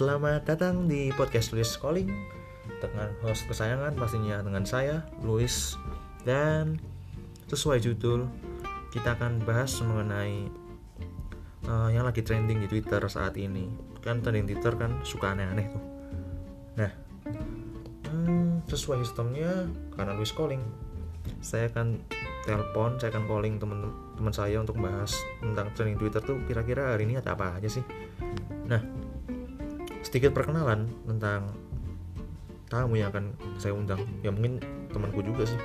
Selamat datang di podcast Luis Calling. Dengan host kesayangan pastinya dengan saya Luis dan sesuai judul kita akan bahas mengenai uh, yang lagi trending di Twitter saat ini. Kan trending Twitter kan suka aneh-aneh tuh. Nah hmm, sesuai sistemnya karena Luis Calling saya akan telepon saya akan calling teman-teman saya untuk bahas tentang trending Twitter tuh kira-kira hari ini ada apa aja sih. Nah sedikit perkenalan tentang tamu yang akan saya undang. Ya mungkin temanku juga sih.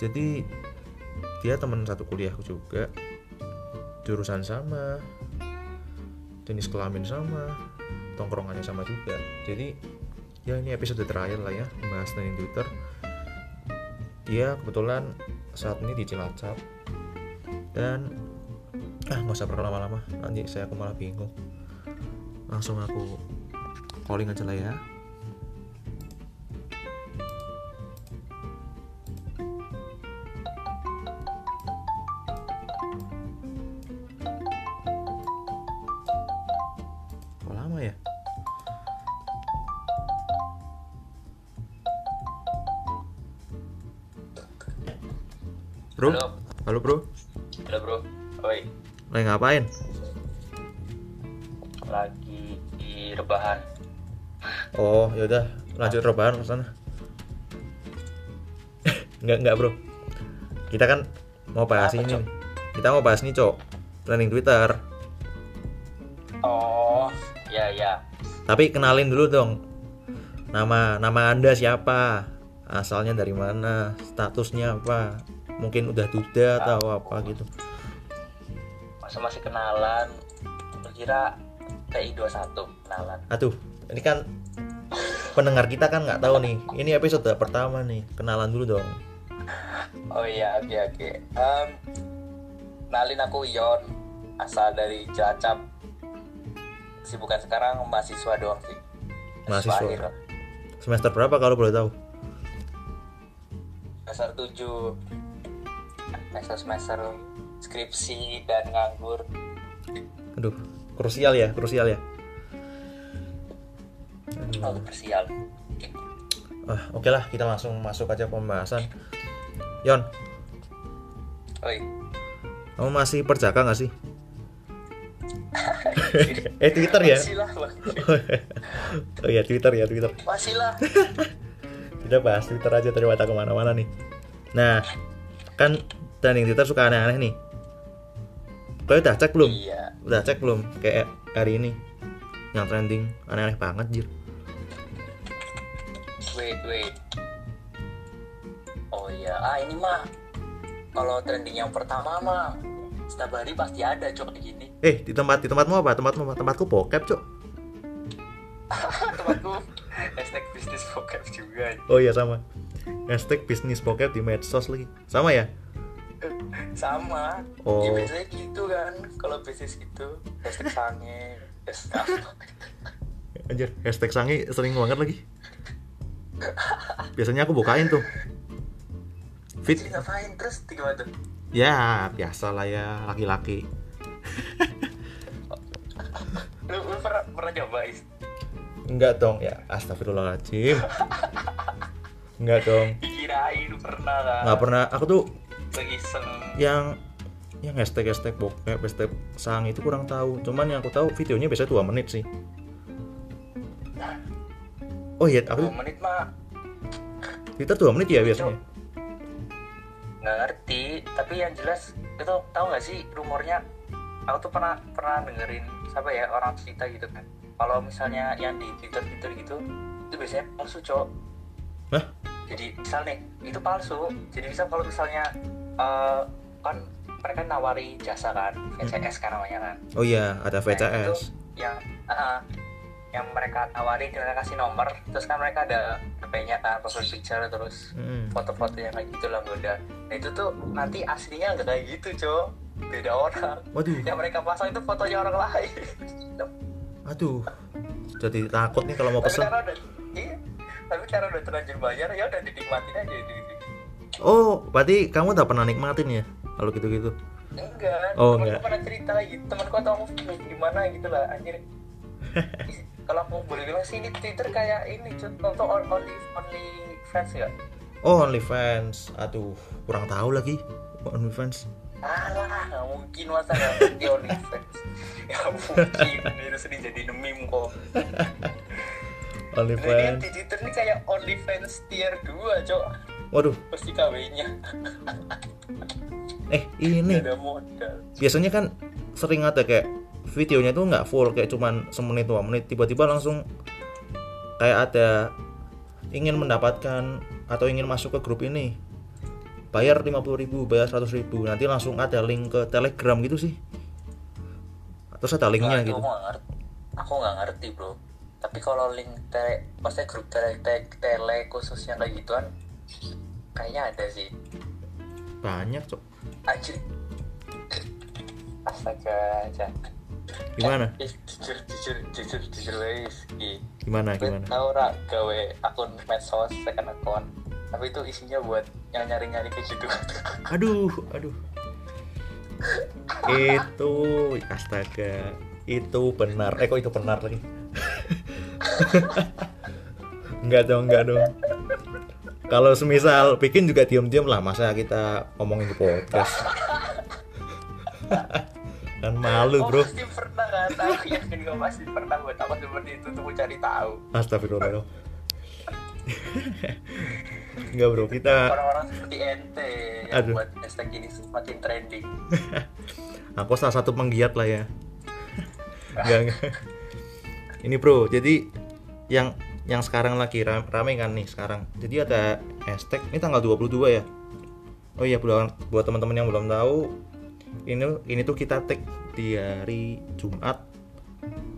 Jadi dia teman satu kuliahku juga. Jurusan sama jenis kelamin sama tongkrongannya sama juga. Jadi ya ini episode terakhir lah ya membahas trending Twitter. Dia kebetulan saat ini di Cilacap. Dan ah nggak usah berlama-lama. Nanti saya aku malah bingung. Langsung aku calling aja lah ya. Ya? Bro, Halo. halo bro, Halo bro, oi, lagi ngapain? Yaudah lanjut rebahan ke sana. enggak enggak bro. Kita kan mau bahas Apa, ini. Cok? Kita mau bahas nih cok, trending Twitter. Oh, ya ya. Tapi kenalin dulu dong. Nama nama anda siapa? Asalnya dari mana? Statusnya apa? Mungkin udah duda atau apa gitu. Masa masih kenalan? Kira TI 21 kenalan. Aduh, ini kan pendengar kita kan nggak tahu nih. Ini episode pertama nih. Kenalan dulu dong. Oh iya, oke oke. Em, kenalin aku Yon, asal dari Cilacap. Sibukan sekarang mahasiswa doang sih. Mahasiswa. akhir lah. Semester berapa kalau boleh tahu? Semester 7 semester semester skripsi dan nganggur. Aduh, krusial ya, krusial ya. Persial. Ah, oke lah, kita langsung masuk aja pembahasan. Yon, Oi, kamu masih perjaka nggak sih? eh Twitter ya? oh iya Twitter ya Twitter. masih lah. Kita bahas Twitter aja daripada ke mana-mana nih. Nah, kan trending Twitter suka aneh-aneh nih. Kau udah cek belum? Iya. Udah cek belum? Kayak hari ini yang trending aneh-aneh banget jir. Wait, wait. Oh iya, ah ini mah kalau trending yang pertama mah setiap hari pasti ada cok gini. Eh di tempat di tempatmu apa? Tempatmu apa? Tempatku bokep cok. Tempatku hashtag bisnis vocab juga. Oh iya sama. Hashtag bisnis bokep di medsos lagi. Sama ya? Sama. Oh. Ya biasanya gitu kan kalau bisnis gitu hashtag sange, hashtag. Anjir, hashtag sangi sering banget lagi. Biasanya aku bukain tuh. Fit, Jadi ngapain terus gimana tuh? ya biasa lah ya laki-laki. Lu, lu pernah pernah coba is? Enggak dong ya, astagfirullahaladzim. Enggak dong, Dikirain lu pernah kan? nggak pernah. Aku tuh iseng. yang yang hashtag hashtag bokep, hashtag sang itu kurang tahu. Cuman yang aku tahu videonya biasanya dua menit sih. Oh iya, Dua aku menit mah Twitter dua menit ya biasanya. nggak ngerti tapi yang jelas itu tahu nggak sih rumornya? Aku tuh pernah pernah dengerin siapa ya orang cerita gitu kan? Kalau misalnya yang di twitter twitter gitu itu biasanya palsu cok. Hah? jadi misal nih itu palsu. Jadi misal kalau misalnya eh, kan mereka nawari jasa kan VCS kan namanya kan? Oh iya, ada Nah, VCS. yang ah, yang mereka tawari mereka kasih nomor terus kan mereka ada HP-nya kan profile picture terus Hmm. foto-foto yang kayak gitu lah udah nah itu tuh nanti aslinya nggak kayak gitu cok beda orang Waduh, yang mereka pasang itu fotonya orang lain aduh. Jadi takut nih kalau mau tapi pesen. karena udah iya tapi karena udah terlanjur bayar ya udah dinikmatin aja di Oh, berarti kamu udah pernah nikmatin ya? Kalau gitu-gitu. enggak Oh, temanku enggak. pernah cerita gitu temanku atau aku gimana gitu lah anjir kalau aku boleh bilang sih ini Twitter kayak ini contoh only only fans ya? Oh OnlyFans aduh kurang tahu lagi. OnlyFans alah nggak mungkin masa nggak ngerti OnlyFans nggak mungkin. Itu sering jadi meme kok. Ini OnlyFans di Twitter ini kayak OnlyFans tier 2 cok. Waduh. Pasti KW-nya eh ini. Biasanya kan sering ada kayak videonya tuh nggak full kayak cuman semenit dua menit. Tiba-tiba langsung kayak ada ingin mendapatkan atau ingin masuk ke grup ini bayar 50.000 ribu bayar 100.000 ribu. Nanti langsung ada link ke telegram gitu sih. Terus ada linknya gitu. aku nggak ngerti. Aku nggak ngerti bro. Tapi kalau link tele maksudnya grup tele, tele, tele khususnya kayak gituan kayaknya ada sih. Banyak cok. Anjir. Astaga jangan gimana? Eh, jujur jujur jujur jujur guys. Gimana gue gimana? tau rak gawe akun medsos second account? Tapi itu isinya buat yang nyari nyari kayak gitu. Aduh aduh. Itu astaga. Itu benar. Eh kok itu benar lagi? Enggak dong enggak dong. Kalau semisal bikin juga diam-diam lah masa kita ngomongin di podcast kan malu oh, bro. pasti pernah kan? Aku yakin gue pasti pernah. Buat apa seperti itu tuh gue cari tahu. Astagfirullah. Enggak bro. Kita orang-orang seperti ente yang Aduh. buat hashtag ini semakin trending. Aku salah satu penggiat lah ya. Enggak enggak. Ini bro jadi yang yang sekarang lagi ram- rame kan nih sekarang. Jadi ada hashtag ini tanggal 22 ya? Oh iya buat buat teman-teman yang belum tahu ini ini tuh kita tag di hari Jumat.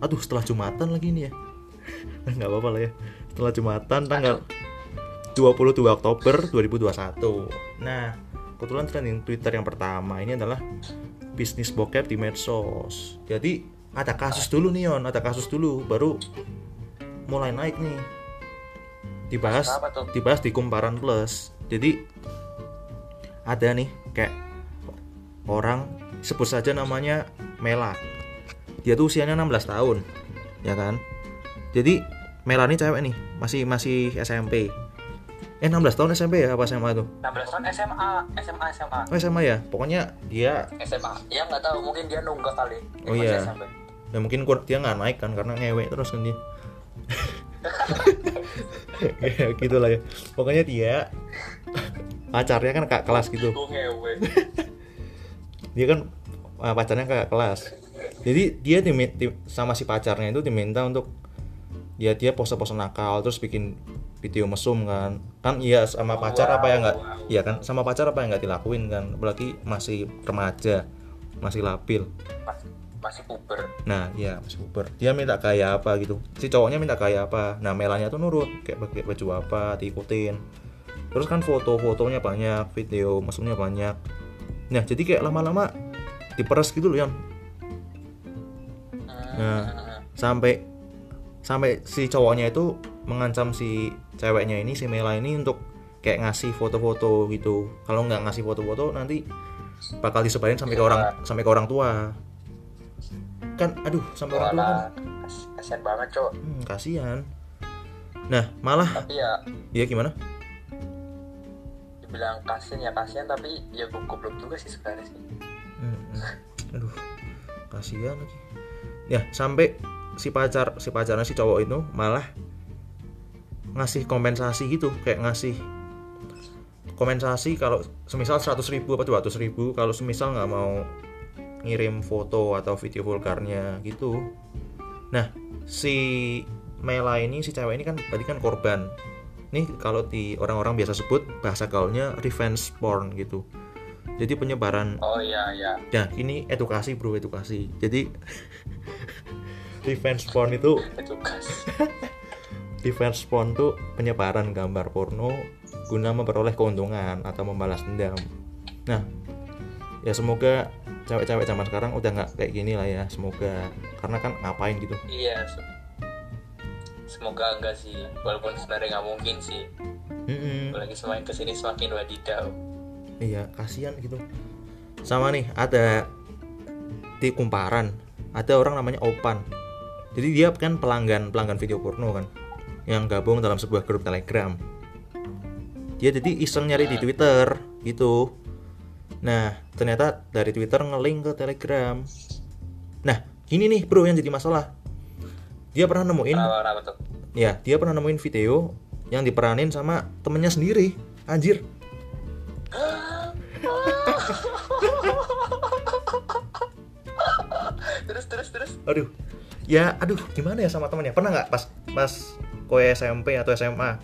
Aduh setelah Jumatan lagi ini ya. Nggak apa-apa lah ya. Setelah Jumatan tanggal 22 Oktober 2021 nah kebetulan trending Twitter yang pertama ini adalah bisnis bokep di medsos. Jadi ada kasus dulu nih Yon. Ada kasus dulu baru mulai naik nih. Dibahas dibahas di kumparan plus. Jadi ada nih kayak orang sebut saja namanya Mela. Dia tuh usianya 16 tahun ya kan? Jadi Mela ini cewek nih masih masih SMP eh 16 tahun SMP ya apa SMA tuh? 16 tahun SMA SMA SMA oh SMA ya? Pokoknya dia SMA ya nggak tahu mungkin dia nunggak kali Dia Oh, iya. SMP. ya mungkin dia nggak naik kan karena ngewe terus kan dia. Ya gitu lah ya. Pokoknya dia pacarnya kan kak kelas gitu. Ngewe dia kan uh, pacarnya kakak kelas jadi dia dimi- di- sama si pacarnya itu diminta untuk ya dia pose-pose nakal terus bikin video mesum kan kan iya sama pacar apa yang nggak iya kan sama pacar apa yang nggak dilakuin kan apalagi masih remaja masih labil masih masih puber Nah, iya masih puber. Dia minta kayak apa gitu. Si cowoknya minta kayak apa. Nah, Melanya tuh nurut, kayak pakai baju apa, diikutin. Terus kan foto-fotonya banyak, video maksudnya banyak. Nah, jadi kayak lama-lama diperes gitu loh, Yon. Nah, sampai sampai si cowoknya itu mengancam si ceweknya ini, si Mela ini untuk kayak ngasih foto-foto gitu. Kalau nggak ngasih foto-foto nanti bakal disebarin sampai ke Iya. orang sampai ke orang tua. Kan aduh, sampai orang tua kan kasihan banget cok hmm, kasihan. Nah, malah tapi ya ya gimana? Dibilang kasihan ya kasihan tapi ya gue goblok juga sih sebenarnya sih Hmm. Aduh, kasihan lagi. Ya, sampai si pacar si pacarnya si cowok itu malah ngasih kompensasi gitu, kayak ngasih kompensasi kalau semisal 100 ribu apa 200 ribu kalau semisal nggak mau ngirim foto atau video vulgarnya gitu. Nah, si Mela ini si cewek ini kan tadi kan korban. Nih kalau di orang-orang biasa sebut bahasa gaulnya revenge porn gitu. Jadi penyebaran oh iya iya Ya, ini edukasi bro, edukasi. Jadi revenge porn itu petugas revenge porn tuh penyebaran gambar porno guna memperoleh keuntungan atau membalas dendam. Nah, ya semoga cewek-cewek zaman sekarang udah nggak kayak gini lah ya, semoga karena kan ngapain gitu. iya se- semoga enggak sih walaupun sebenarnya nggak mungkin sih. Mm-mm. apalagi semakin ke sini semakin wadidaw. Iya, kasihan gitu. Sama nih ada di kumparan ada orang namanya Opan. jadi dia kan pelanggan pelanggan video porno kan yang gabung dalam sebuah grup telegram. Dia jadi iseng nyari di twitter gitu. Nah ternyata dari twitter ngelink ke telegram. Nah ini nih bro yang jadi masalah dia pernah nemuin kenapa kenapa tuh? Ya dia pernah nemuin video yang diperanin sama temennya sendiri. Anjir. Terus terus terus. Aduh. Ya aduh gimana ya sama temennya? Pernah nggak pas pas koe SMP atau SMA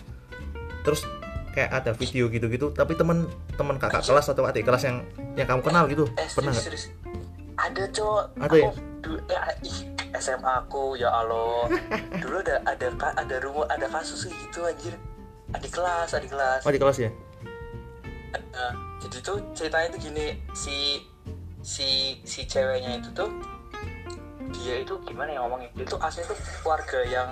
terus kayak ada video gitu-gitu tapi temen temen kakak kelas atau adik kelas yang yang kamu kenal gitu. Eh pernah nggak? ada cowok. Ada ya? Du- ya, SMA aku ya Allah. Dulu ada ada ada rumor ada kasus kayak gitu anjir. Adik kelas adik kelas. Oh di kelas ya? Nah, jadi tuh ceritanya tuh gini si si si ceweknya itu tuh dia itu gimana ya ngomongnya? Dia tuh aslinya tuh keluarga yang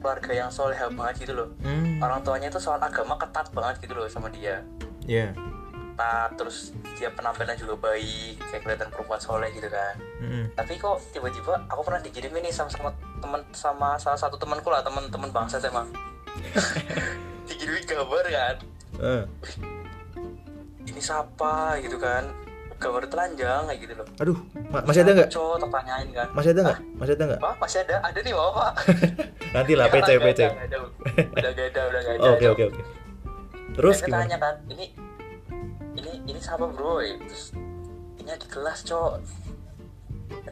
keluarga yang soleh banget gitu loh. Hmm. Orang tuanya tuh soal agama ketat banget gitu loh sama dia. Ya ketat terus dia penampilan juga baik kayak kelihatan perempuan soleh gitu kan. Mm-mm. tapi kok tiba-tiba aku pernah dikirimin nih sama sama teman sama salah satu temanku lah teman-teman bangsa emang dikirimin gambar kan. Eh, ini siapa? gitu kan. Gambar telanjang kayak gitu loh. Aduh ma- masih ada nggak? Cowok tertanyain kan. Masih ada nggak? Masih ada nggak? Masih ada? Ada nih bawa pak. Nanti lah PC PC udah gak ada udah gak ada oke oke oke. terus gimana? tanya kan ini ini ini siapa bro. Terus ini di kelas cowok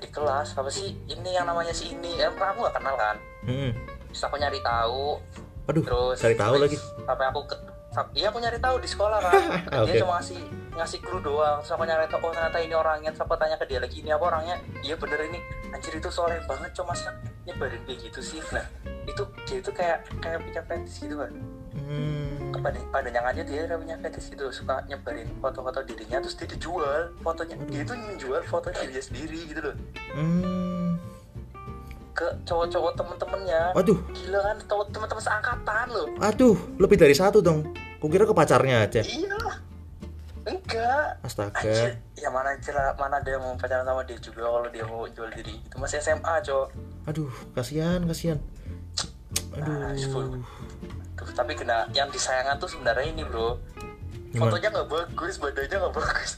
di kelas apa sih? Ini yang namanya si ini. Eh aku gak kenal kan? Mm-mm. terus aku nyari tahu. Aduh terus cari tahu lagi. sampai aku ke iya aku nyari tahu di sekolah kan? Oke. dia cuma ngasih ngasih clue doang. Terus aku nyari tahu oh ternyata ini orangnya. Terus aku tanya ke dia lagi ini apa orangnya? Iya bener ini. Anjir itu soleh banget cuma masa nyebarin kayak gitu sih. Nah itu dia itu kayak kayak punya fetish gitu kan hmm. pada pada yang aja dia kayak punya fetish gitu suka nyebarin foto-foto dirinya terus dia dijual fotonya. Dia itu menjual foto dirinya sendiri gitu loh. Hmm. ke cowok-cowok temen-temennya. Aduh gila kan cowok teman-teman seangkatan loh. Aduh lebih dari satu dong. Kukira ke pacarnya aja. Iya enggak. Astaga. Anjir, ya mana cerah mana ada yang mau pacaran sama dia juga kalau dia mau jual diri. Itu masih SMA cowok. Aduh kasihan kasihan. Nah, Tuh, tapi kena yang disayangkan tuh sebenarnya ini bro. Gimana? fotonya nggak bagus badannya nggak bagus.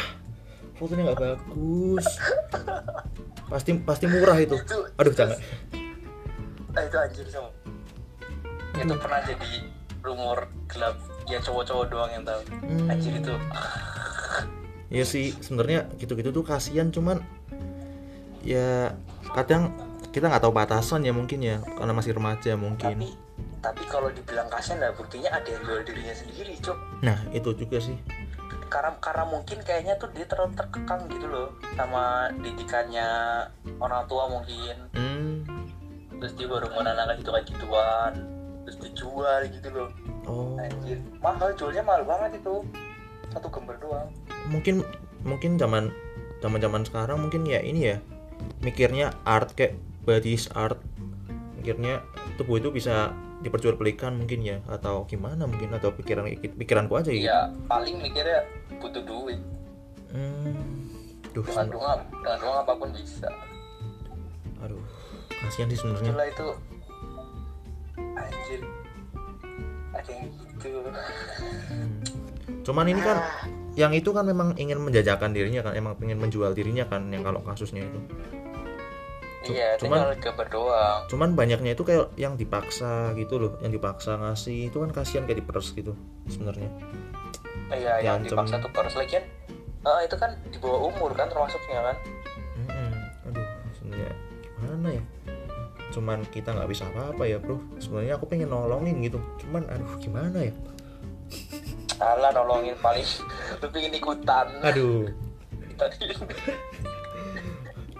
Fotonya nggak bagus. Pasti pasti murah itu. Itu aduh jangan. ah, itu anjir sama itu pernah jadi rumor gelap. Ya cowok-cowok doang yang tahu. Hmm. anjir itu. Ya sih sebenarnya gitu-gitu tuh kasihan cuman ya kadang kita nggak tahu batasan ya mungkin ya karena masih remaja mungkin. Tapi kalau dibilang kasihan lah buktinya ada yang jual dirinya sendiri cok nah itu juga sih. Karena karena mungkin kayaknya tuh dia terlalu terkekang gitu loh sama didikannya orang tua mungkin. Hmm. terus dia baru menanamkan itu kayak gituan terus dijual gitu loh. Oh. Anjir. Mahal jualnya mahal banget itu. Satu gambar doang. Mungkin mungkin zaman zaman zaman sekarang mungkin ya ini ya mikirnya art kayak bodies art. Mikirnya tubuh itu bisa diperjualbelikan mungkin ya atau gimana mungkin atau pikiran pikiranku aja gitu iya paling mikirnya butuh duit. Hmm. duh dengan doang dengan doang apa pun bisa. Aduh kasihan sih sebenarnya. Itulah itu anjir. Ada yang gitu. Hmm. cuman ini kan Ah, yang itu kan memang ingin menjajakan dirinya kan emang pengen menjual dirinya kan yang kalau kasusnya itu iya cuman- tinggal gambar doang. cuman banyaknya itu kayak yang dipaksa gitu loh yang dipaksa ngasih. Itu kan kasihan kayak diperes gitu sebenarnya. Iya yang Diancam. dipaksa tuh harus lagian ah, itu kan di bawah umur kan termasuknya kan? Mm-mm. aduh sebenarnya gimana ya? Cuman kita nggak bisa apa-apa ya bro. Sebenarnya aku pengen nolongin gitu. Cuman aduh gimana ya? Salah nolongin paling lu pengen ikutan. Aduh.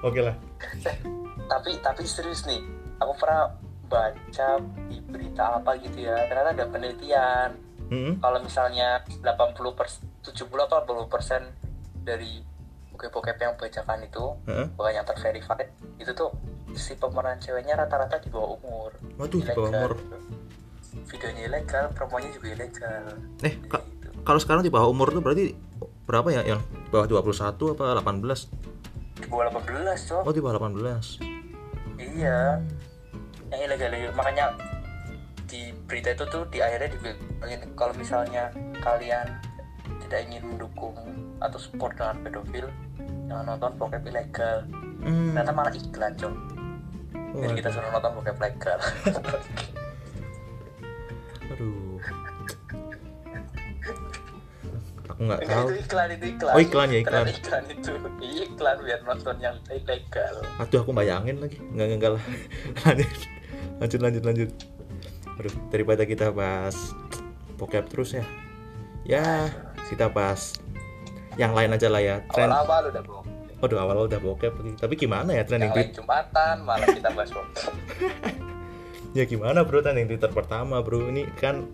Oke lah tapi tapi serius nih aku pernah baca di berita apa gitu ya ternyata ada penelitian Mm-mm. kalau misalnya 80 persen 70 atau 80 persen dari bokep-bokep yang bacakan itu Heeh. bukan yang terverified itu tuh si pemeran ceweknya rata-rata di bawah umur waduh di bawah umur videonya ilegal promonya juga ilegal eh ka- gitu. kalau sekarang di bawah umur tuh berarti berapa ya yang bawah 21 apa 18 di bawah 18 cok. Oh di bawah 18 iya. Yang ilegal makanya di berita itu tuh di akhirnya dibilangin kalau misalnya kalian tidak ingin mendukung atau support dengan pedofil jangan nonton bokep ilegal. Hmm. ternyata malah iklan cok. Jadi kita suruh nonton bokep legal. Aduh. Nggak tahu. itu iklan itu iklan Oh, iklan ya, iklan. Ternyata iklan itu Iya, iklan biar nonton yang ilegal Aduh, aku bayangin lagi. Enggak, enggak lah. lanjut. Lanjut lanjut lanjut. Aduh, daripada kita bahas bokep terus ya. Ya, kita bahas yang lain aja lah ya. Tren. awal-awal udah bokep Waduh, awal awal udah bokep. Tapi gimana ya trending Twitter? jumatan malah kita bahas bokep Ya gimana bro trending Twitter pertama bro ini kan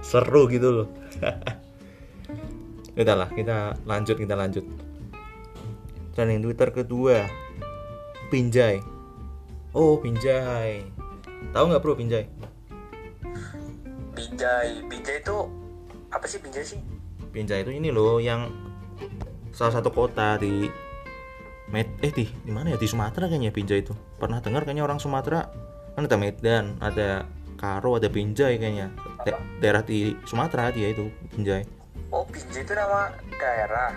seru gitu loh. Udah lah kita lanjut kita lanjut. Trending Twitter kedua Pinjai. Oh Pinjai. Tahu nggak bro Pinjai? Binjai Binjai itu apa sih Binjai sih Pinjai itu ini loh yang salah satu kota di Med eh di di mana ya di Sumatera kayaknya Pinjai itu pernah dengar kayaknya orang Sumatera kan ada Medan ada Karo ada Pinjai kayaknya. Da- daerah di Sumatera dia itu Pinjai oh Binjai itu nama daerah?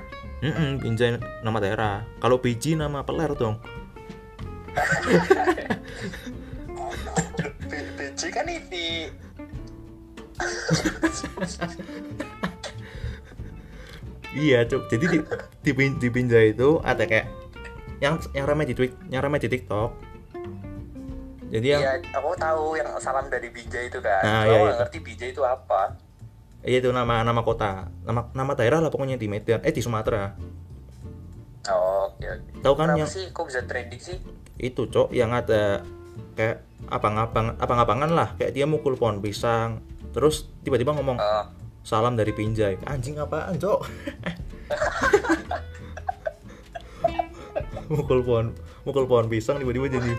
Mm Pinjai nama daerah. Kalau Biji nama peler dong. B- Binjai kan ini. Iya cuk. Jadi di di, di Pinjai itu ada kayak yang yang ramai di tweet yang ramai di TikTok jadi yang Iya, aku tahu yang salam dari Binjai itu kan. Nah, iya, iya. ngerti Binjai itu apa. Iya itu nama nama kota, nama nama daerah lah pokoknya di Medan, eh di Sumatera. Oh, oke. Tahu kan Kenapa yang sih kok bisa trending sih? itu cok yang ada kayak abang-abang abang-abangan lah, kayak dia mukul pohon pisang, terus tiba-tiba ngomong Oh, salam dari Pinjai. Anjing apaan cok? mukul pohon mukul pohon pisang tiba-tiba jadi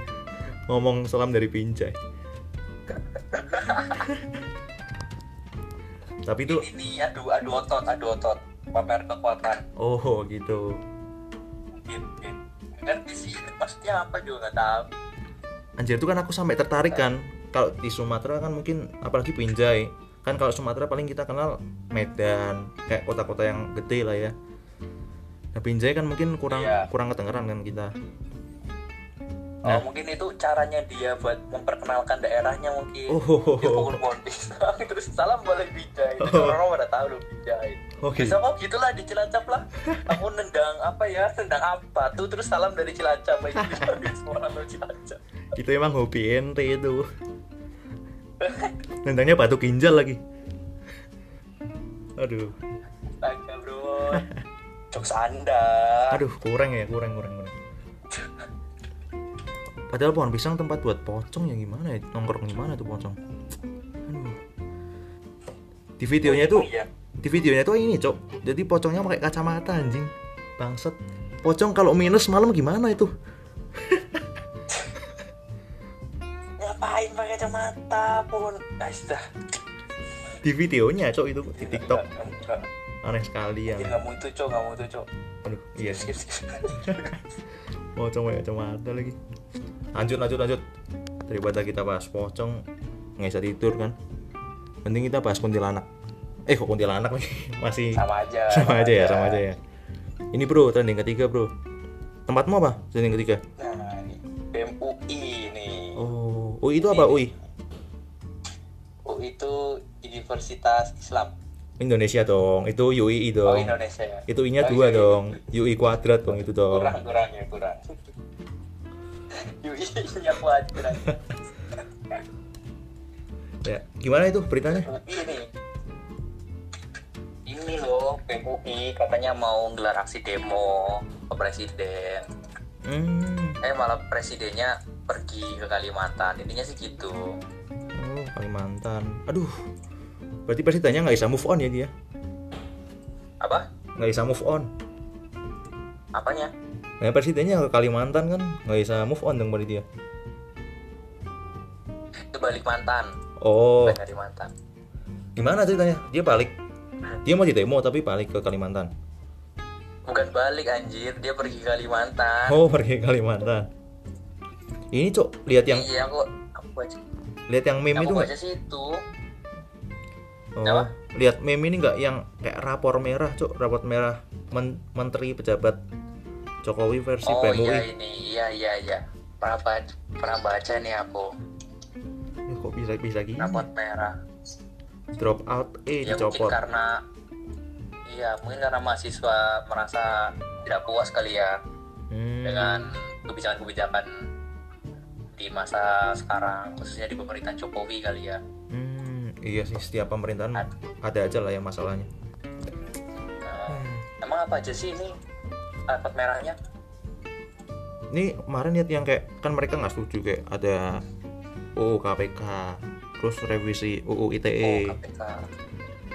ngomong salam dari Pinjai. Tapi itu ini adu adu otot, adu otot, pamer kekuatan. oh gitu. Mungkin, mungkin. Ngerti sih, maksudnya apa juga nggak tahu. Anjir itu kan aku sampai tertarik kan kalau di Sumatera kan mungkin apalagi Pinjai kan kalau Sumatera paling kita kenal Medan kayak kota-kota yang gede lah ya nah Pinjai kan mungkin kurang Iya. kurang kedengeran kan kita Oh, Nah. mungkin itu caranya dia buat memperkenalkan daerahnya mungkin. oh, Dia pukul pohon pisang, terus salam boleh Binjai. Oh. Orang-orang pada tahu loh. Oke. Bisa kok gitulah di Cilacap lah. Kamu nendang apa ya? Nendang apa? Tuh terus salam dari Cilacap aja. Semua orang tahu Cilacap. itu emang hobi ente itu nendangnya batu ginjal lagi aduh Astaga bro. Jok anda. aduh kurang ya kurang kurang kurang padahal pohon pisang tempat buat pocong ya gimana ya? Nongkrong gimana tuh pocong? Aduh. Di videonya tuh Iya. di videonya tuh ini cok. Jadi pocongnya pakai kacamata anjing. Bangset pocong kalau minus malam gimana itu? Ngapain pakai kacamata pun? Astaga. di videonya cok itu di tiktok. aneh sekali ya. Nggak mau itu cok, nggak mau itu cok. aduh iya. Skip, skip, skip. pocong pakai kacamata lagi lanjut lanjut lanjut. Daripada kita bahas pocong nggak bisa tidur kan. Mending kita bahas kuntilanak. Eh kok kuntilanak lagi masih Sama aja. sama aja ya sama aja ya. Ini bro trending ketiga bro. Tempatmu apa trending ketiga? Nah, ini BEM UI nih. oh UI itu apa UI UI itu Universitas Islam. Indonesia dong. Itu UI Oh, dong. Indonesia ya. itu I nya Oh, dua iya, iya. dong. UI kuadrat dong itu dong. Kurang, kurang ya, kurang. Nya kuadrat. ya gimana itu beritanya UI nih. Ini loh, BEM UI katanya mau gelar aksi demo ke presiden. hmm Eh malah presidennya pergi ke Kalimantan. Intinya sih gitu. oh Kalimantan aduh berarti presidennya nggak bisa move on ya dia Apa? nggak bisa move on Apanya? Nah, presidennya ke Kalimantan kan nggak bisa move on dong berarti dia. Itu balik mantan. Oh, Balik Kalimantan. gimana ceritanya? Dia balik. Dia mau di demo tapi balik ke Kalimantan. Bukan balik anjir, dia pergi ke Kalimantan. Oh, pergi ke Kalimantan. ini cok lihat yang iya aku aku baca lihat yang meme itu aku nggak baca sih itu oh, Apa? lihat meme ini nggak yang kayak rapor merah cok rapor merah Men- menteri pejabat Jokowi versi oh PMUI iya ini. Iya iya iya. Pernah baca pernah baca nih aku. Ya, kok bisa bisa gini? Rapot merah. Drop out eh ya mungkin dicopot. karena iya mungkin karena mahasiswa merasa tidak puas kali ya Hmm. dengan kebijakan-kebijakan di masa sekarang khususnya di pemerintahan Jokowi kali ya. Hmm, iya sih setiap pemerintahan Ad- ada aja lah yang masalahnya. Nah, Hmm. emang apa aja sih ini rapot merahnya. Ini kemarin lihat yang kayak kan mereka nggak setuju kayak ada UU KPK terus revisi UU ITE oh KPK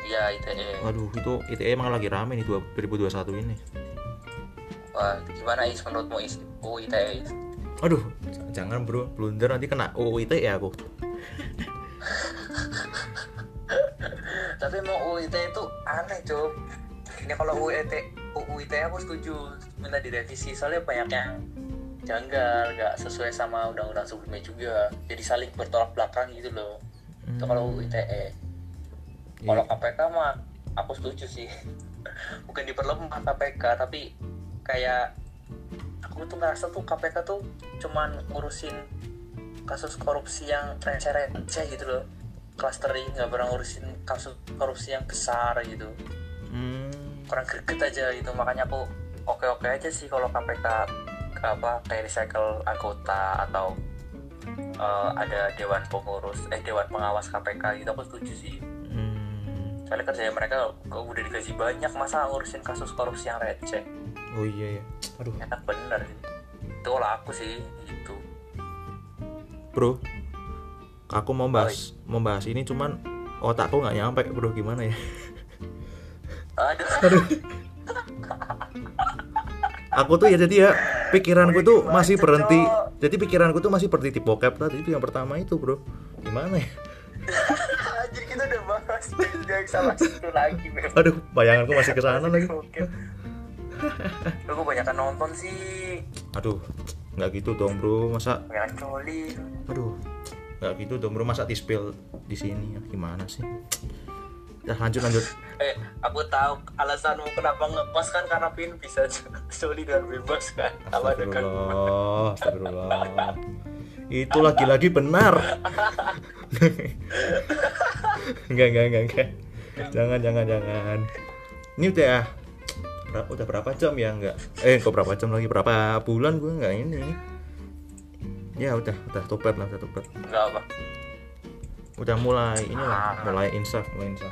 iya ITE waduh itu ITE emang lagi rame nih dua- 2021 ini. Wah gimana is menurutmu is? UU ITE is? aduh jangan bro. Blunder nanti kena UU ITE aku. Tapi mau UU ITE itu aneh cob ini kalau UU ITE UU ITE aku setuju minta direvisi. Soalnya banyak yang janggal nggak sesuai sama undang-undang sebelumnya juga. Jadi saling bertolak belakang gitu loh. Itu kalau UU ITE kalau Iya. KPK mah aku setuju sih. Bukan diperlemah KPK tapi kayak aku tuh ngerasa tuh KPK tuh cuman ngurusin kasus korupsi yang receh-receh gitu loh. Clustering nggak pernah ngurusin kasus korupsi yang besar gitu. Hmm, kurang greget aja gitu. Makanya aku oke-oke aja sih kalau KPK apa kayak recycle anggota atau eh, ada dewan pengurus eh dewan pengawas KPK gitu aku setuju sih. Hmm. soalnya kerjanya mereka kok udah digaji banyak masa ngurusin kasus korupsi yang receh? Oh iya ya aduh. Enak bener. Itu kalau aku sih gitu. Bro aku mau bahas mau bahas ini cuman otakku nggak nyampe bro. Gimana ya aduh. Aku tuh ya jadi ya pikiranku tuh masih berhenti. Jadi pikiranku tuh masih berhenti di bokep tadi itu yang pertama itu bro. Gimana ya? Anjir kita udah bahas gak salah satu lagi aduh bayanganku masih ke sana lagi. Kok banyak nonton sih. Aduh nggak gitu dong bro. Masa banyak coli. Aduh nggak gitu dong bro. Masa di spill di sini ya gimana sih ya lanjut lanjut eh aku tahu alasanmu kenapa ngepost kan karena pin bisa coli dan bebas kan ada kan Astagfirullah, astagfirullah. Itu lagi-lagi benar. enggak, enggak, enggak, enggak. Jangan, jangan, jangan. Ini udah ya, berapa, udah berapa jam ya enggak? Eh, kok berapa jam lagi? Berapa bulan gue enggak ini? Ya udah, udah topet lah, udah topet. enggak apa Udah mulai ini lah, mulai insaf, mulai insaf.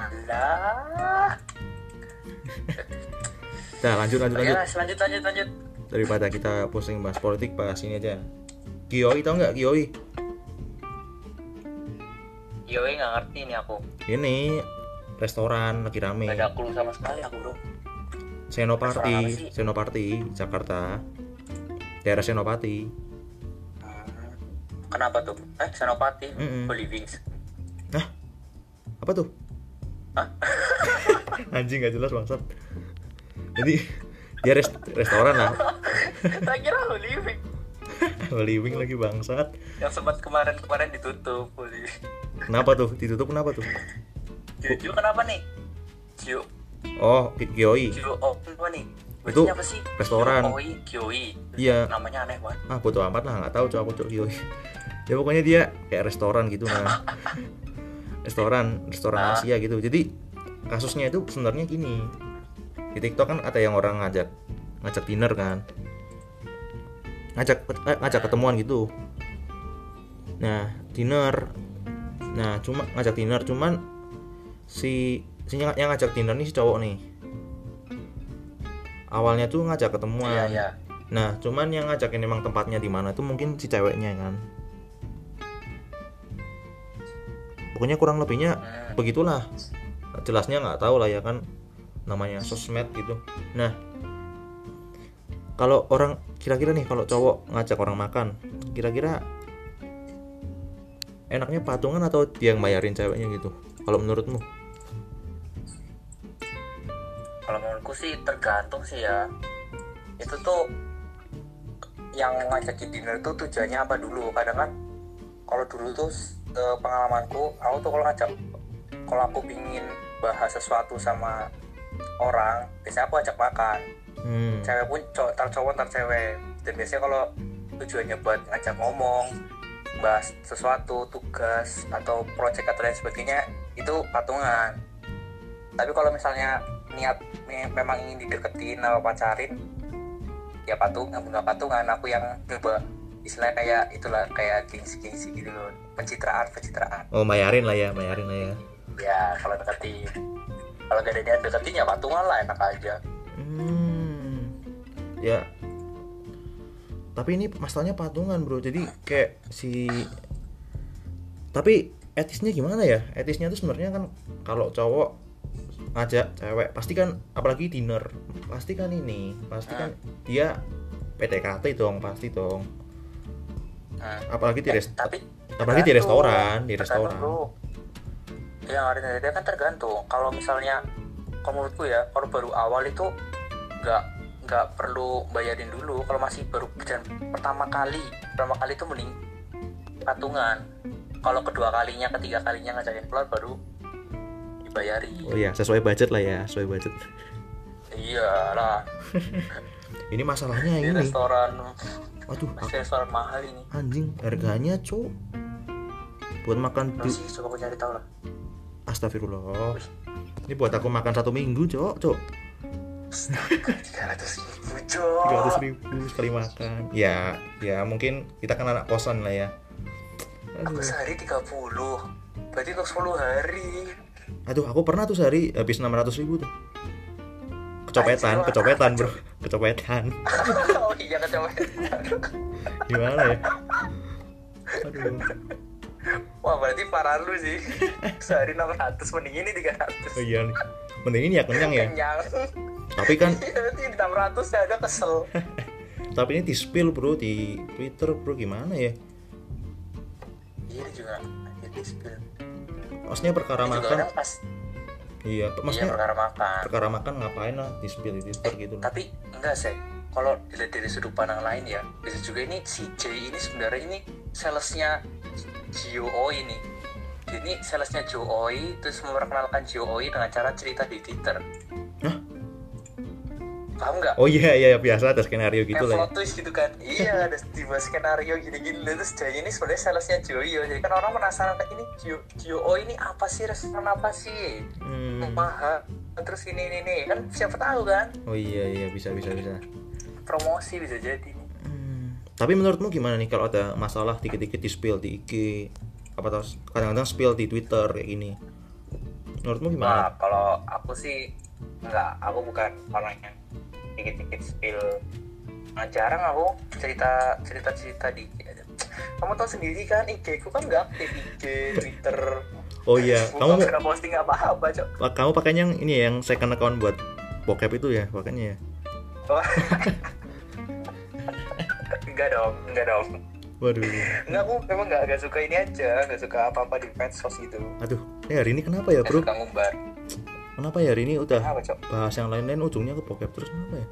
Nah, lanjut, lanjut, lanjut. lanjut lanjut lanjut Daripada kita pusing bahas politik, bahas ini aja. Kioi tau nggak Kioi? Yoi nggak ngerti nih aku Ini restoran lagi rame. Gak ada clue sama sekali aku bro sih? Senopati, Jakarta. Daerah Senopati. Kenapa tuh? Eh, Senopati, Mm-mm. Holy Wings Hah? Apa tuh? Anjing gak jelas bangsat. Jadi dia rest- restoran lah. Tak kira Wings Living lagi bangsat. Yang sempat kemarin-kemarin ditutup Kenapa tuh? Ditutup kenapa tuh? Juju kenapa nih? Ju, Oh, Kioi. Ju, oh, apa nih? Itu apa sih? restoran. Kioi Iya. Namanya aneh banget Ah, bodo amat lah, nggak tahu coba aku Kioi. Ya pokoknya dia kayak restoran gitu nah. restoran, restoran Ah. Asia gitu. Jadi kasusnya itu sebenarnya gini. Di TikTok kan ada yang orang ngajak ngajak dinner kan. Ngajak eh, ngajak ketemuan gitu. Nah, dinner. Nah, cuma ngajak dinner cuman si si yang yang ngajak dinner nih si cowok nih. Awalnya tuh ngajak ketemuan. Iya, iya Nah, cuman yang ngajakin emang tempatnya di mana itu mungkin si ceweknya kan. Pokoknya kurang lebihnya Hmm. begitulah. Jelasnya nggak tahu lah ya kan namanya sosmed gitu. Nah, kalau orang kira-kira nih kalau cowok ngajak orang makan, kira-kira enaknya patungan atau dia yang bayarin ceweknya gitu? Kalau menurutmu? Kalau menurutku sih tergantung sih ya Itu tuh yang ngajakin dinner itu tujuannya apa dulu kadang kan kalau dulu tuh eh, pengalamanku aku tuh kalau ngajak kalau aku pingin bahas sesuatu sama orang biasanya aku ajak makan. Hmm. cewek pun cowok tar cowok tar cewek. Dan biasanya kalau tujuannya buat ngajak ngomong bahas sesuatu tugas atau proyek atau lain sebagainya itu patungan. Tapi kalau misalnya niat me- memang ingin dideketin atau pacarin ya patungan bukan patungan. Aku yang coba istilah kayak itulah kayak gengsi-gengsi gitu loh. Pencitraan pencitraan. Oh bayarin lah ya bayarin lah ya. Ya kalau deketin. Kalau gak ada niat deketin ya patungan lah enak aja. Hmm. ya. Tapi ini masalahnya patungan bro. Jadi kayak si tapi etisnya gimana ya? Etisnya tuh sebenarnya kan kalau cowok ngajak cewek pasti kan apalagi dinner pasti kan ini pasti kan dia PTKT dong pasti dong Hmm. apalagi di Eh, rest tapi apalagi di restoran di restoran. yang ada dia kan tergantung. Kalau misalnya kalau menurutku ya kalau baru awal itu nggak nggak perlu bayarin dulu. Kalau masih baru dan pertama kali pertama kali itu mending patungan. Kalau kedua kalinya ketiga kalinya ngajakin keluar baru dibayari oh iya sesuai budget lah ya sesuai budget. Iya lah ini masalahnya di ini. restoran waduh masih restoran mahal ini. Anjing harganya cuk. Buat makan du masih coba aku cari tahu lah. Astagfirullah. Ini buat aku makan satu minggu cok cok tiga ratus ribu tiga ratus cok ribu sekali makan. Ya ya mungkin kita kan anak kosan lah ya. Aku aduh, sehari 30 berarti untuk 10 hari? Aduh aku pernah tuh sehari habis enam ratus ribu tuh kecopetan kecopetan bro. Kecopetan. Oh iya kecoba gimana ya? Aduh. Wah berarti parah lu sih. Sehari 600 mending ini 300 oh iya mending ini ya kenyang ya. Kenyang. Tapi kan Iya, di 600 saya ada kesel. Tapi ini di spill bro di twitter bro gimana ya? Iya ini juga jadi spill. Maksudnya perkara Ini makan pas iya iya maksudnya perkara makan perkara makan ngapain lah di spill di twitter gitu loh. tapi enggak sih kalau dilihat dari sudut pandang lain ya bisa juga ini si J ini sebenarnya ini salesnya GOO ini jadi salesnya GOI terus memperkenalkan GOI dengan cara cerita di Twitter Hah? Paham nggak? Oh iya iya biasa ada skenario gitu kayak lah ya. plot twist gitu kan. Iya ada tiba skenario gini-gini. Terus Jay ini sebenarnya salesnya Joyo jadi kan orang penasaran kayak ini Gio Gio ini apa sih? Restoran apa sih? Hmm. mahal terus ini ini ini. Kan siapa tahu kan? Oh iya iya bisa bisa bisa. Promosi bisa jadi Hmm. tapi menurutmu gimana nih kalau ada masalah dikit-dikit di spill di IG apa tau kadang-kadang spill di Twitter kayak gini? Menurutmu Nah, gimana kalau aku sih enggak, aku bukan orang yang dikit-dikit spill. Nah, jarang aku cerita cerita cerita di. Kamu tahu sendiri kan IG ku kan nggak aktif IG, Twitter. oh iya kamu nggak posting apa-apa, Cok. kamu pakainya yang ini ya, yang second account buat bokep itu ya pakainya ya Oh. enggak dong, enggak dong. waduh Enggak, aku memang nggak nggak suka ini aja, nggak suka apa-apa di medsos gitu. aduh eh hari ini kenapa ya bro suka ngumbar. Kenapa ya hari ini udah Apa, bahas yang lain-lain ujungnya ke bokep terus kenapa ya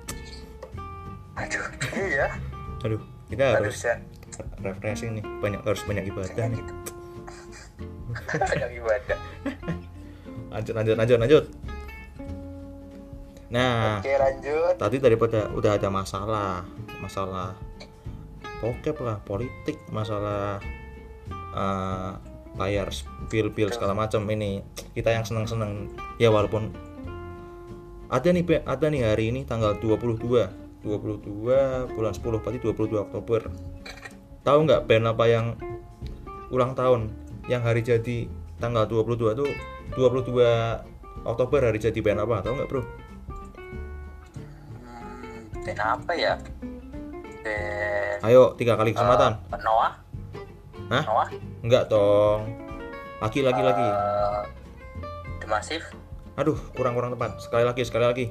Aduh, iya. aduh kita Aduh, harus Jan. refreshing nih banyak harus banyak ibadah nih gitu. Banyak ibadah. lanjut lanjut lanjut lanjut nah Oke, lanjut. tadi daripada udah ada masalah masalah bokep lah politik masalah eh, bayar pil pil segala macam ini kita yang seneng seneng ya walaupun ada nih ada nih hari ini tanggal 22 22 bulan 10 berarti 22 Oktober tahu nggak band apa yang ulang tahun yang hari jadi tanggal 22 tuh 22 Oktober hari jadi band apa tahu nggak bro Hmm, band apa ya? Band ayo tiga kali kesempatan eh, Noah? Hah? Noah? Enggak dong. Lagi lagi lagi. Eh, The Massive? Aduh, kurang-kurang tepat. Sekali lagi, sekali lagi.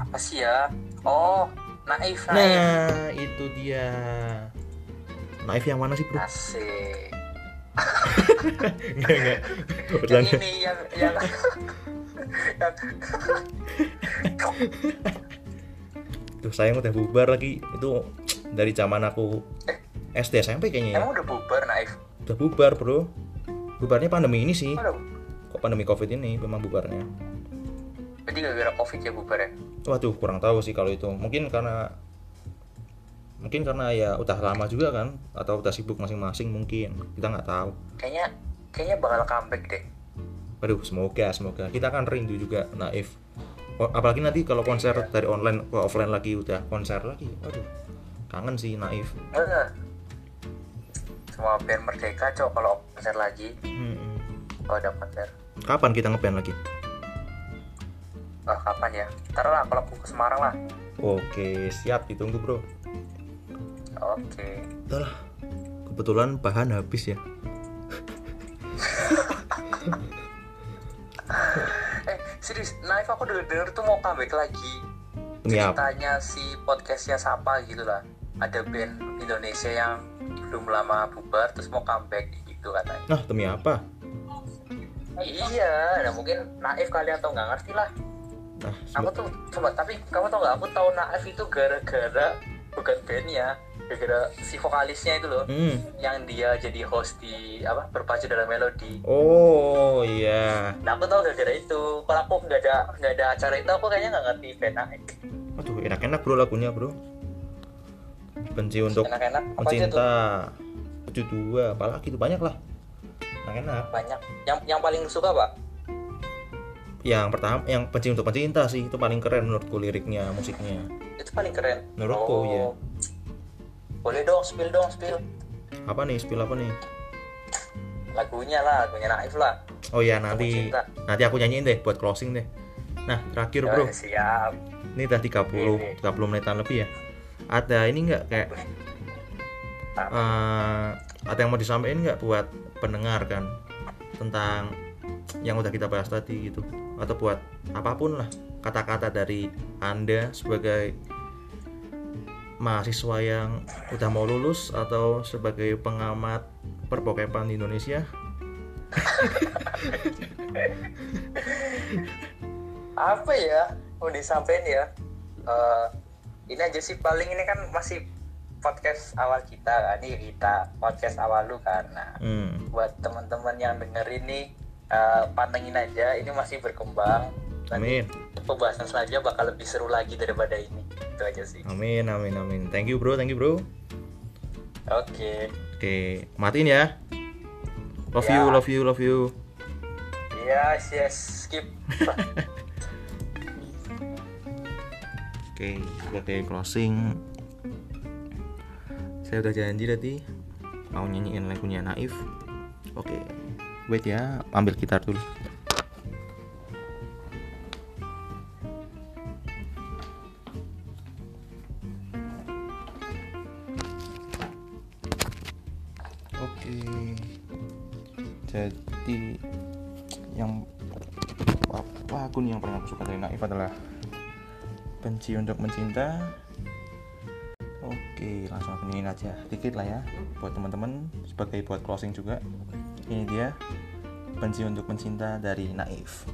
Apa sih ya? Oh, Naif, Naif. Nah, itu dia. Naif yang mana sih, Bro? Asik. Enggak, enggak. Yang ini yang yang yang Tuh, sayang udah bubar lagi. Itu dari zaman aku Eh. SD SMP kayaknya ya emang udah bubar naif udah bubar bro bubarnya pandemi ini sih udah pandemi covid ini memang bubarnya berarti gara-gara covid ya bubar ya waduh kurang tahu sih kalau itu mungkin karena mungkin karena ya udah lama juga kan atau udah sibuk masing-masing mungkin kita nggak tahu kayaknya kayaknya bakal comeback deh Waduh, semoga, semoga. Kita kan rindu juga Naif. Oh, apalagi nanti kalau konser dari online ke offline lagi udah konser lagi. Waduh, kangen sih Naif. Semua band merdeka cok kalau konser lagi Hmm. kalau ada konser Kapan kita ngeband lagi? ah kapan ya ntar lah kalau aku ke Semarang lah Oke, siap ditunggu bro. oke Udah lah. Kebetulan bahan habis ya. eh serius Naif aku denger denger tuh mau comeback lagi apa? ceritanya si podcastnya siapa gitu lah ada band Indonesia yang belum lama bubar terus mau comeback gitu katanya Nah, demi apa? Iya nah mungkin Naif kalian atau nggak ngerti lah Nah, aku tuh coba tapi kamu tau nggak aku tahu Naif itu gara-gara bukan bandnya gara-gara si vokalisnya itu loh hmm. yang dia jadi host di apa berpacu dalam melodi Oh, iya. nah aku tahu gara-gara itu kalau aku nggak ada nggak ada acara itu aku kayaknya nggak ngerti band Naif Aduh, enak-enak bro lagunya bro. Benci untuk apa aja tuh mencinta. Tujuh dua, apalagi itu banyak lah. Enak-enak. banyak. Yang yang paling suka pak? Yang pertama yang benci untuk pencinta sih itu paling keren menurutku liriknya musiknya. Itu paling keren. Menurutku, ya. boleh dong spill dong spill. Apa nih spill apa nih? Lagunya lah lagunya Naif lah. Oh ya nanti nanti aku nyanyiin deh buat closing deh. Nah terakhir bro. Ya, siap. Ini udah 30 30 menitan lebih ya. Ada ini nggak? Kayak eh, ada yang mau disampaikan nggak buat pendengar kan? Tentang yang udah kita bahas tadi gitu. Atau buat apa pun lah kata-kata dari anda sebagai mahasiswa yang udah mau lulus atau sebagai pengamat perbokepan di Indonesia. Apa ya? Mau disampaikan ya? Eh, ini aja sih. Paling ini kan masih podcast awal kita kan ini kita podcast awal lu kan nah hmm. buat teman-teman yang denger ini eh, pantengin aja ini masih berkembang. Nanti amin. pembahasan selanjutnya bakal lebih seru lagi daripada ini. Itu aja sih. Amin amin amin. Thank you bro thank you bro. Oke. Oke matiin ya. Love Ya. you love you love you. Yes yes skip. Oke, sebagai closing Saya udah janji tadi Mau nyanyiin lagunya Naif. Oke, wait ya, ambil gitar dulu. Oke. Jadi Yang Apa akun yang paling aku suka dari Naif adalah benci untuk mencinta oke langsung aku nyanyiin aja dikit lah ya buat teman-teman sebagai buat closing juga. Ini dia benci untuk mencinta dari Naif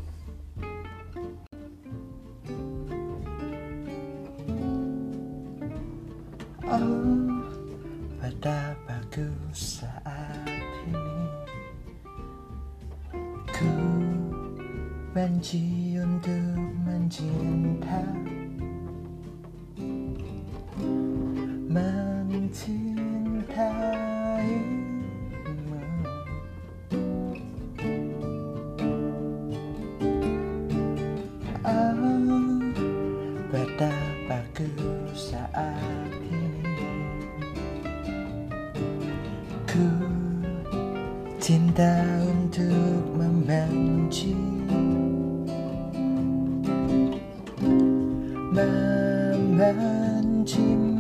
만짐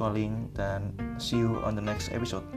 Calling dan see you on the next episode.